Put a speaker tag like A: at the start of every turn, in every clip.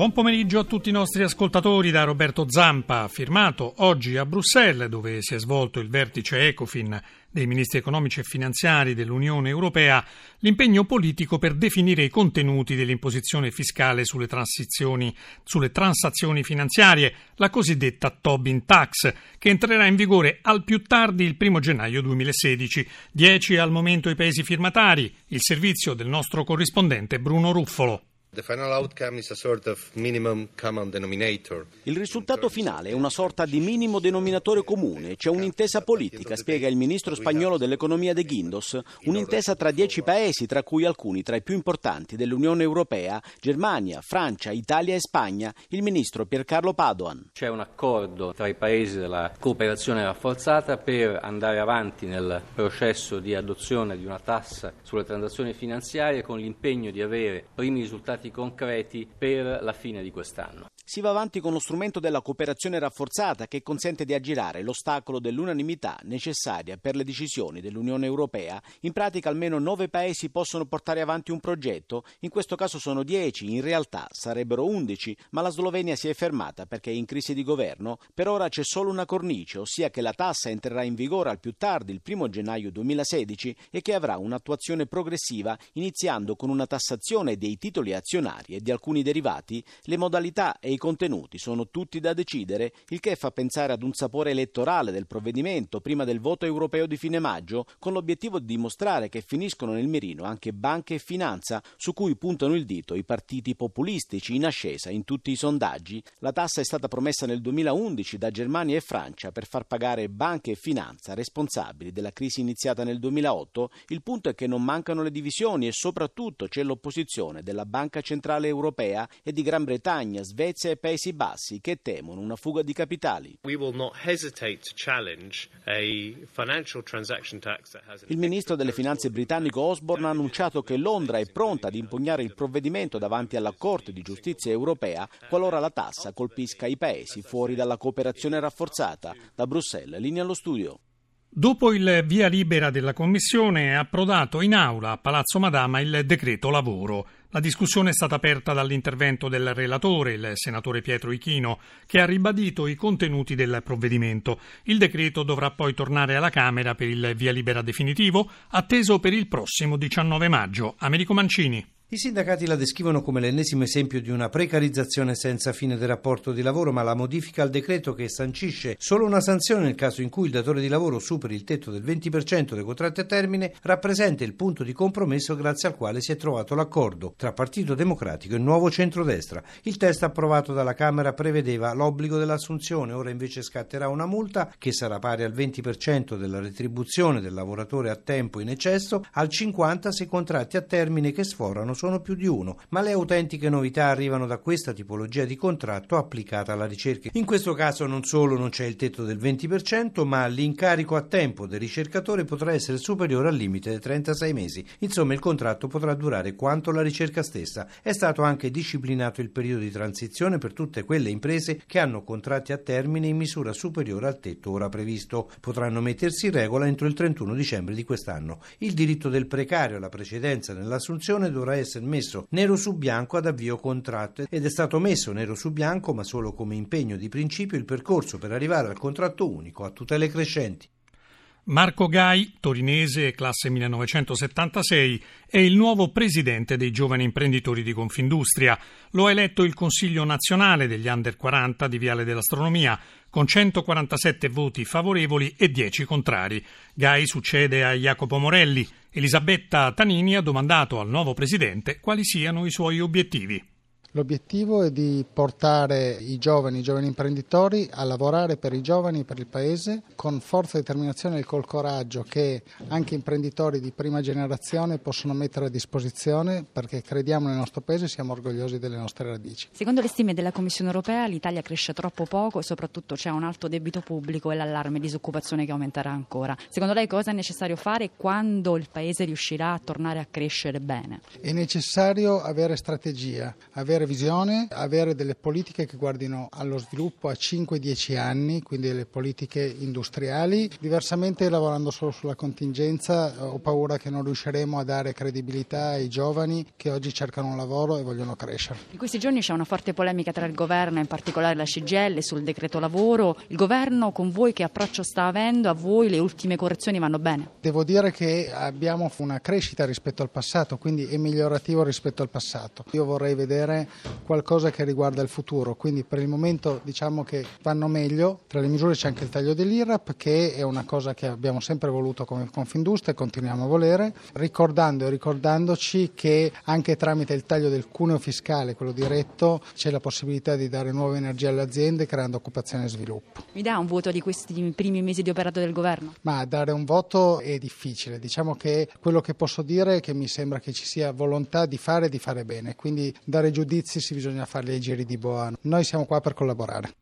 A: Buon pomeriggio a tutti i nostri ascoltatori da Roberto Zampa, firmato oggi a Bruxelles dove si è svolto il vertice Ecofin dei ministri economici e finanziari dell'Unione Europea l'impegno politico per definire i contenuti dell'imposizione fiscale sulle, sulle transazioni finanziarie, la cosiddetta Tobin Tax, che entrerà in vigore al più tardi il 1 gennaio 2016. Dieci al momento i paesi firmatari, il servizio del nostro corrispondente Bruno Ruffolo.
B: Il risultato finale è una sorta di minimo denominatore comune, c'è un'intesa politica, spiega il ministro spagnolo dell'economia De Guindos, un'intesa tra dieci paesi, tra cui alcuni tra i più importanti dell'Unione Europea, Germania, Francia, Italia e Spagna, il ministro Piercarlo Padoan.
C: C'è un accordo tra i paesi della cooperazione rafforzata per andare avanti nel processo di adozione di una tassa sulle transazioni finanziarie con l'impegno di avere primi risultati risultati concreti per la fine di quest'anno.
B: Si va avanti con lo strumento della cooperazione rafforzata che consente di aggirare l'ostacolo dell'unanimità necessaria per le decisioni dell'Unione Europea. In pratica almeno nove paesi possono portare avanti un progetto, in questo caso sono dieci, in realtà sarebbero undici, ma la Slovenia si è fermata perché è in crisi di governo. Per ora c'è solo una cornice, ossia che la tassa entrerà in vigore al più tardi il 1 gennaio 2016 e che avrà un'attuazione progressiva iniziando con una tassazione dei titoli azionari e di alcuni derivati, le modalità e i contenuti sono tutti da decidere, il che fa pensare ad un sapore elettorale del provvedimento prima del voto europeo di fine maggio, con l'obiettivo di dimostrare che finiscono nel mirino anche banche e finanza, su cui puntano il dito i partiti populistici in ascesa in tutti i sondaggi. La tassa è stata promessa nel 2011 da Germania e Francia per far pagare banche e finanza responsabili della crisi iniziata nel 2008. Il punto è che non mancano le divisioni e soprattutto c'è l'opposizione della Banca Centrale Europea e di Gran Bretagna, Svezia e Paesi Bassi che temono una fuga di capitali. Il ministro delle finanze britannico Osborne ha annunciato che Londra è pronta ad impugnare il provvedimento davanti alla Corte di giustizia europea qualora la tassa colpisca i paesi fuori dalla cooperazione rafforzata. Da Bruxelles, linea allo studio.
A: Dopo il via libera della Commissione è approdato in aula a Palazzo Madama il decreto lavoro. La discussione è stata aperta dall'intervento del relatore, il senatore Pietro Ichino, che ha ribadito i contenuti del provvedimento. Il decreto dovrà poi tornare alla Camera per il via libera definitivo, atteso per il prossimo 19 maggio. Americo Mancini.
D: I sindacati la descrivono come l'ennesimo esempio di una precarizzazione senza fine del rapporto di lavoro, ma la modifica al decreto che sancisce solo una sanzione nel caso in cui il datore di lavoro superi il tetto del 20% dei contratti a termine rappresenta il punto di compromesso grazie al quale si è trovato l'accordo tra Partito Democratico e Nuovo Centrodestra. Il testo approvato dalla Camera prevedeva l'obbligo dell'assunzione, ora invece scatterà una multa che sarà pari al 20% della retribuzione del lavoratore a tempo in eccesso, al 50% se contratti a termine che sforano sono più di uno, ma le autentiche novità arrivano da questa tipologia di contratto applicata alla ricerca. In questo caso non solo non c'è il tetto del 20%, ma l'incarico a tempo del ricercatore potrà essere superiore al limite dei 36 mesi. Insomma, il contratto potrà durare quanto la ricerca stessa. È stato anche disciplinato il periodo di transizione per tutte quelle imprese che hanno contratti a termine in misura superiore al tetto ora previsto. Potranno mettersi in regola entro il 31 dicembre di quest'anno. Il diritto del precario alla precedenza nell'assunzione dovrà essere essere messo nero su bianco ad avvio contratto ed è stato messo nero su bianco ma solo come impegno di principio il percorso per arrivare al contratto unico a tutele crescenti.
A: Marco Gai, torinese, classe 1976, è il nuovo presidente dei giovani imprenditori di Confindustria. Lo ha eletto il Consiglio nazionale degli Under 40 di Viale dell'Astronomia, con 147 voti favorevoli e 10 contrari. Gai succede a Jacopo Morelli. Elisabetta Tanini ha domandato al nuovo presidente quali siano i suoi obiettivi.
E: L'obiettivo è di portare i giovani, i giovani imprenditori a lavorare per i giovani e per il Paese con forza, determinazione e col coraggio che anche imprenditori di prima generazione possono mettere a disposizione perché crediamo nel nostro Paese e siamo orgogliosi delle nostre radici.
F: Secondo le stime della Commissione europea l'Italia cresce troppo poco e soprattutto c'è un alto debito pubblico e l'allarme disoccupazione che aumenterà ancora. Secondo lei cosa è necessario fare quando il Paese riuscirà a tornare a crescere bene?
E: È necessario avere strategia, avere avere visione, avere delle politiche che guardino allo sviluppo a 5-10 anni, quindi delle politiche industriali. Diversamente lavorando solo sulla contingenza ho paura che non riusciremo a dare credibilità ai giovani che oggi cercano un lavoro e vogliono crescere.
F: In questi giorni c'è una forte polemica tra il governo, in particolare la CGL, sul decreto lavoro. Il governo con voi che approccio sta avendo? A voi le ultime correzioni vanno bene?
E: Devo dire che abbiamo una crescita rispetto al passato, quindi è migliorativo rispetto al passato. Io vorrei vedere qualcosa che riguarda il futuro, quindi per il momento diciamo che vanno meglio. Tra le misure c'è anche il taglio dell'IRAP che è una cosa che abbiamo sempre voluto come Confindustria e continuiamo a volere, ricordando e ricordandoci che anche tramite il taglio del cuneo fiscale, quello diretto, c'è la possibilità di dare nuova energia alle aziende creando occupazione e sviluppo.
F: Mi dà un voto di questi primi mesi di operato del governo?
E: Ma dare un voto è difficile, diciamo che quello che posso dire è che mi sembra che ci sia volontà di fare e di fare bene, quindi dare giudizi si bisogna farli ai giri di boa. Noi siamo qua per collaborare.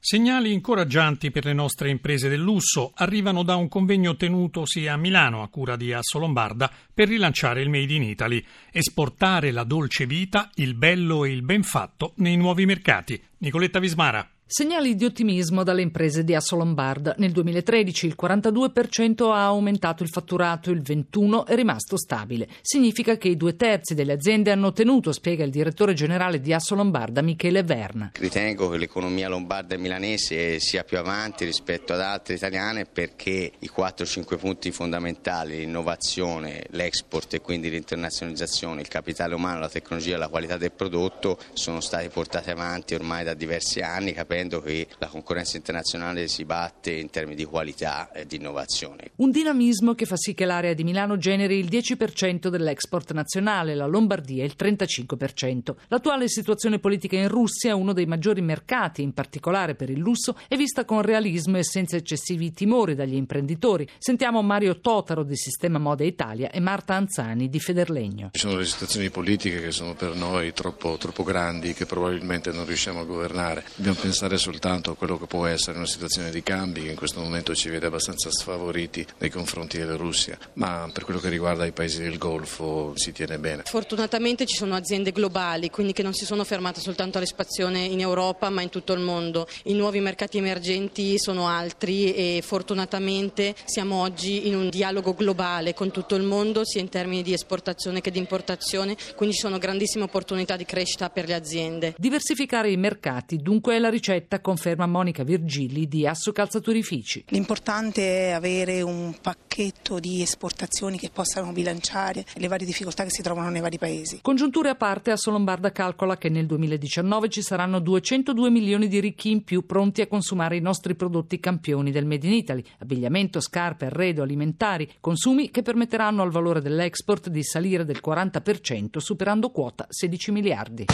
A: Segnali incoraggianti per le nostre imprese del lusso arrivano da un convegno tenutosi a Milano a cura di Asso Lombarda per rilanciare il Made in Italy, esportare la dolce vita, il bello e il ben fatto nei nuovi mercati. Nicoletta Vismara.
G: Segnali di ottimismo dalle imprese di Assolombard. Nel 2013 il 42% ha aumentato il fatturato, il 21% è rimasto stabile. Significa che i due terzi delle aziende hanno ottenuto, spiega il direttore generale di Assolombarda, Michele Verna.
H: Ritengo che l'economia lombarda e milanese sia più avanti rispetto ad altre italiane perché i 4-5 punti fondamentali, l'innovazione, l'export e quindi l'internazionalizzazione, il capitale umano, la tecnologia la qualità del prodotto sono stati portati avanti ormai da diversi anni, capendo sapendo che la concorrenza internazionale si batte in termini di qualità e di innovazione.
G: Un dinamismo che fa sì che l'area di Milano generi il 10% dell'export nazionale, la Lombardia il 35%. L'attuale situazione politica in Russia, uno dei maggiori mercati, in particolare per il lusso, è vista con realismo e senza eccessivi timori dagli imprenditori. Sentiamo Mario Totaro di Sistema Moda Italia e Marta Anzani di Federlegno.
I: Ci sono delle situazioni politiche che sono per noi troppo, troppo grandi che probabilmente non riusciamo a governare. Dobbiamo pensare pensare soltanto a quello che può essere una situazione di cambi che in questo momento ci vede abbastanza sfavoriti nei confronti della Russia, ma per quello che riguarda i paesi del Golfo si tiene bene.
J: Fortunatamente ci sono aziende globali, quindi che non si sono fermate soltanto all'espansione in Europa ma in tutto il mondo. I nuovi mercati emergenti sono altri e fortunatamente siamo oggi in un dialogo globale con tutto il mondo sia in termini di esportazione che di importazione, quindi ci sono grandissime opportunità di crescita per le aziende.
G: Diversificare i mercati dunque è la ricetta ricetta, conferma Monica Virgili di Asso Calzaturifici.
K: L'importante è avere un pacchetto di esportazioni che possano bilanciare le varie difficoltà che si trovano nei vari paesi.
G: Congiunture a parte, Asso Lombarda calcola che nel 2019 ci saranno 202 milioni di ricchi in più pronti a consumare i nostri prodotti campioni del Made in Italy, abbigliamento, scarpe, arredo, alimentari, consumi che permetteranno al valore dell'export di salire del 40% superando quota 16 miliardi.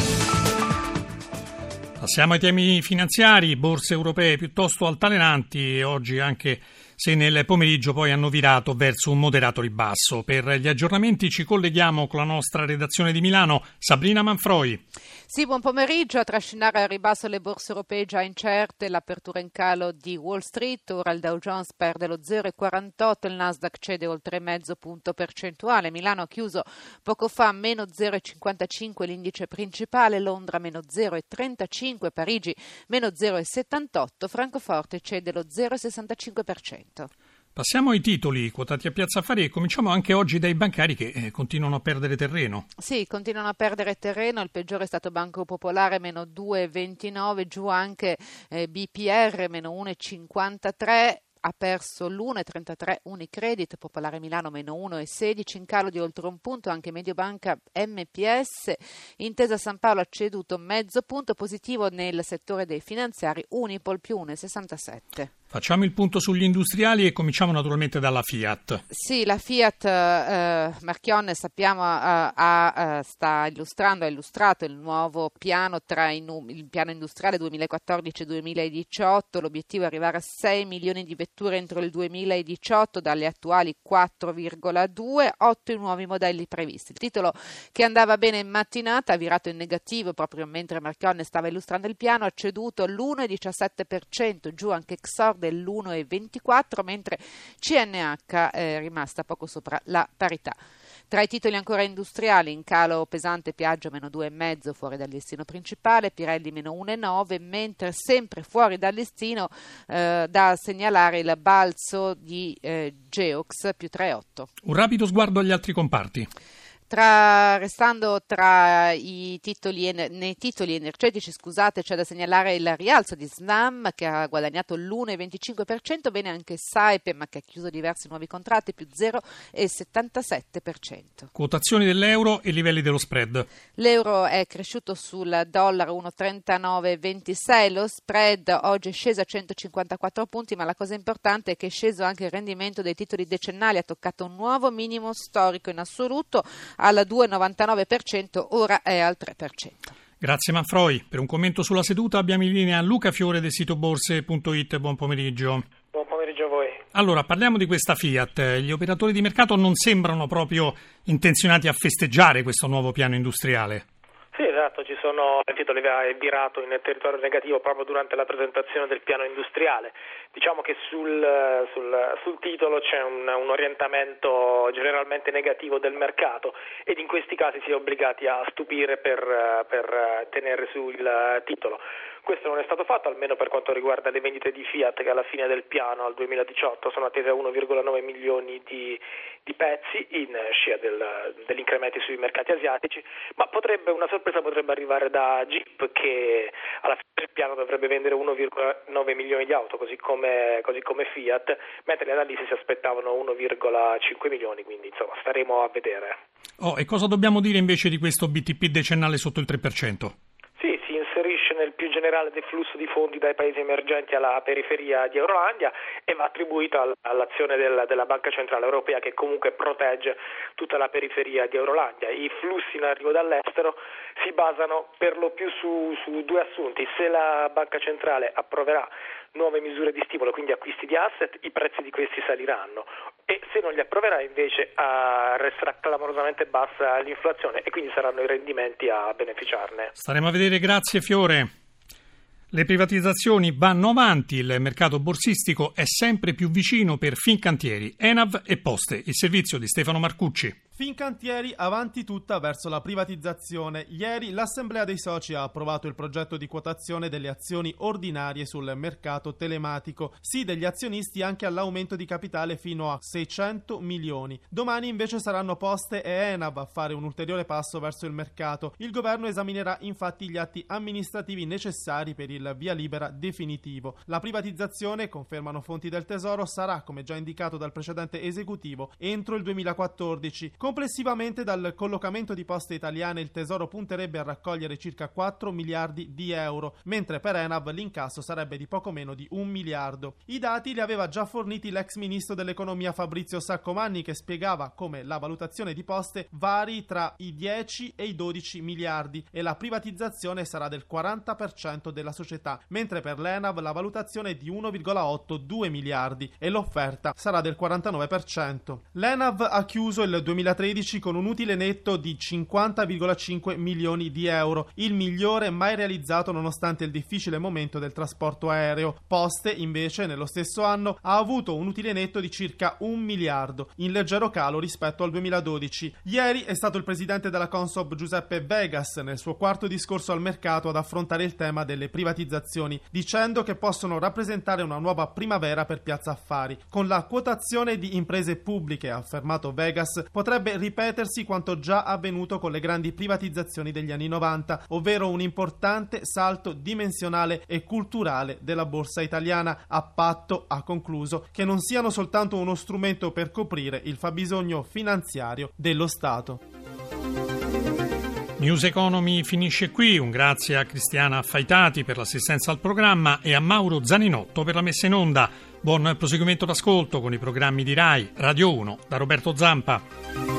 A: Passiamo ai temi finanziari, borse europee piuttosto altalenanti e oggi anche se nel pomeriggio poi hanno virato verso un moderato ribasso. Per gli aggiornamenti ci colleghiamo con la nostra redazione di Milano, Sabrina Manfroi.
L: Sì, buon pomeriggio. A trascinare al ribasso le borse europee già incerte, l'apertura in calo di Wall Street, ora il Dow Jones perde lo 0,48, il Nasdaq cede oltre mezzo punto percentuale, Milano ha chiuso poco fa meno 0,55 l'indice principale, Londra meno 0,35, Parigi meno 0,78, Francoforte cede lo 0,65%.
A: Passiamo ai titoli quotati a Piazza Affari e cominciamo anche oggi dai bancari che eh, continuano a perdere terreno.
L: Sì, continuano a perdere terreno, il peggiore è stato Banco Popolare meno 2,29, giù anche eh, BPR meno 1,53 ha perso l'1,33 Unicredit, Popolare Milano meno 1,16, in calo di oltre un punto anche Mediobanca MPS, Intesa San Paolo ha ceduto mezzo punto positivo nel settore dei finanziari, Unipol più 1,67.
A: Facciamo il punto sugli industriali e cominciamo naturalmente dalla Fiat.
L: Sì, la Fiat eh, Marchionne sappiamo eh, ha, eh, sta illustrando, ha illustrato il nuovo piano tra i, il piano industriale 2014-2018, l'obiettivo è arrivare a 6 milioni di vetture entro il 2018 dalle attuali 4,2, 8 i nuovi modelli previsti. Il titolo che andava bene in mattinata ha virato in negativo proprio mentre Marchionne stava illustrando il piano, ha ceduto l'1,17%, giù anche Xord dell'1,24 mentre CNH è rimasta poco sopra la parità. Tra i titoli ancora industriali, in calo pesante Piaggio meno 2,5 fuori dal listino principale, Pirelli meno 1,9, mentre sempre fuori dal listino eh, da segnalare il balzo di eh, Geox più 3,8.
A: Un rapido sguardo agli altri comparti.
L: Tra, restando tra i titoli, nei titoli energetici, scusate, c'è da segnalare il rialzo di Snam che ha guadagnato l'1,25%, bene anche Saipem che ha chiuso diversi nuovi contratti più 0,77%.
A: Quotazioni dell'euro e livelli dello spread.
L: L'euro è cresciuto sul dollaro 1,3926, lo spread oggi è sceso a 154 punti, ma la cosa importante è che è sceso anche il rendimento dei titoli decennali, ha toccato un nuovo minimo storico in assoluto al 2,99%, ora è al 3%.
A: Grazie Manfroi. Per un commento sulla seduta abbiamo in linea Luca Fiore del sito borse.it. Buon pomeriggio.
M: Buon pomeriggio a voi.
A: Allora, parliamo di questa Fiat. Gli operatori di mercato non sembrano proprio intenzionati a festeggiare questo nuovo piano industriale.
M: Sì, esatto, ci sono, il titolo aveva virato in territorio negativo proprio durante la presentazione del piano industriale. Diciamo che sul, sul, sul titolo c'è un, un, orientamento generalmente negativo del mercato ed in questi casi si è obbligati a stupire per, per tenere sul titolo. Questo non è stato fatto, almeno per quanto riguarda le vendite di Fiat che alla fine del piano al 2018 sono attese a 1,9 milioni di, di pezzi in scia del, degli incrementi sui mercati asiatici, ma potrebbe, una sorpresa potrebbe arrivare da Jeep che alla fine del piano dovrebbe vendere 1,9 milioni di auto, così come, così come Fiat, mentre gli analisti si aspettavano 1,5 milioni, quindi insomma staremo a vedere.
A: Oh, e cosa dobbiamo dire invece di questo BTP decennale sotto il 3%?
M: Più generale del flusso di fondi dai paesi emergenti alla periferia di Eurolandia e va attribuito all'azione della, della Banca Centrale Europea che comunque protegge tutta la periferia di Eurolandia. I flussi in arrivo dall'estero si basano per lo più su, su due assunti. Se la Banca Centrale approverà nuove misure di stimolo, quindi acquisti di asset, i prezzi di questi saliranno e se non li approverà invece resterà clamorosamente bassa l'inflazione e quindi saranno i rendimenti a beneficiarne.
A: Staremo a vedere, grazie Fiore. Le privatizzazioni vanno avanti, il mercato borsistico è sempre più vicino per Fincantieri, Enav e Poste, il servizio di Stefano Marcucci.
N: Fincantieri avanti tutta verso la privatizzazione. Ieri l'Assemblea dei Soci ha approvato il progetto di quotazione delle azioni ordinarie sul mercato telematico. Sì degli azionisti anche all'aumento di capitale fino a 600 milioni. Domani invece saranno Poste e Enav a fare un ulteriore passo verso il mercato. Il governo esaminerà infatti gli atti amministrativi necessari per il via libera definitivo. La privatizzazione, confermano fonti del Tesoro, sarà, come già indicato dal precedente esecutivo, entro il 2014 Complessivamente dal collocamento di poste italiane il Tesoro punterebbe a raccogliere circa 4 miliardi di euro, mentre per Enav l'incasso sarebbe di poco meno di un miliardo. I dati li aveva già forniti l'ex ministro dell'economia Fabrizio Saccomanni che spiegava come la valutazione di poste vari tra i 10 e i 12 miliardi e la privatizzazione sarà del 40% della società, mentre per l'Enav la valutazione è di 1,82 miliardi e l'offerta sarà del 49%. L'Enav ha chiuso il 2013 2013 con un utile netto di 50,5 milioni di euro, il migliore mai realizzato nonostante il difficile momento del trasporto aereo. Poste, invece, nello stesso anno ha avuto un utile netto di circa un miliardo, in leggero calo rispetto al 2012. Ieri è stato il presidente della Consob Giuseppe Vegas nel suo quarto discorso al mercato ad affrontare il tema delle privatizzazioni, dicendo che possono rappresentare una nuova primavera per Piazza Affari. Con la quotazione di imprese pubbliche, ha affermato Vegas, potrebbe potrebbe ripetersi quanto già avvenuto con le grandi privatizzazioni degli anni 90, ovvero un importante salto dimensionale e culturale della borsa italiana, a patto, ha concluso, che non siano soltanto uno strumento per coprire il fabbisogno finanziario dello Stato.
A: News Economy finisce qui, un grazie a Cristiana Affaitati per l'assistenza al programma e a Mauro Zaninotto per la messa in onda. Buon proseguimento d'ascolto con i programmi di RAI Radio 1 da Roberto Zampa.